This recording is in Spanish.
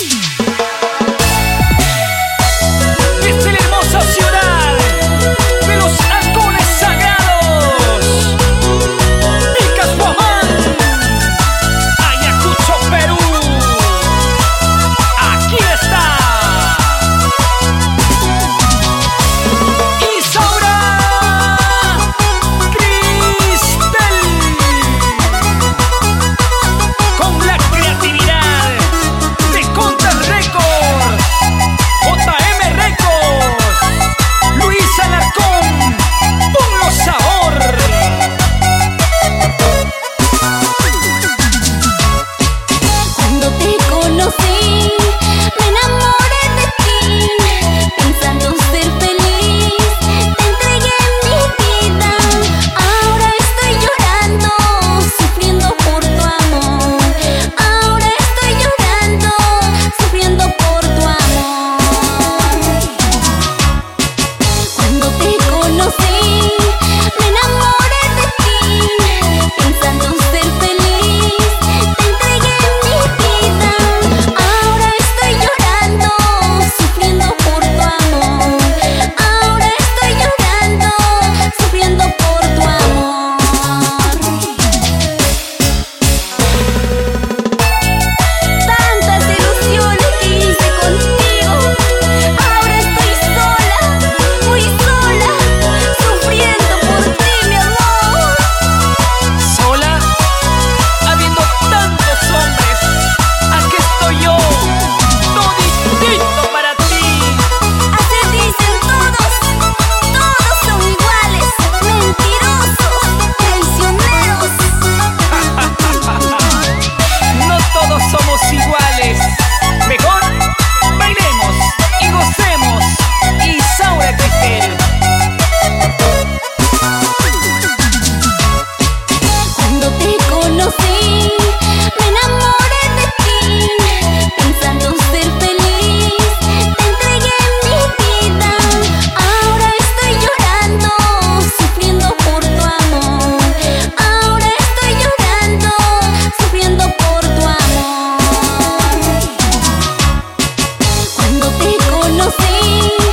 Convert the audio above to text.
Mm-hmm. te conocí.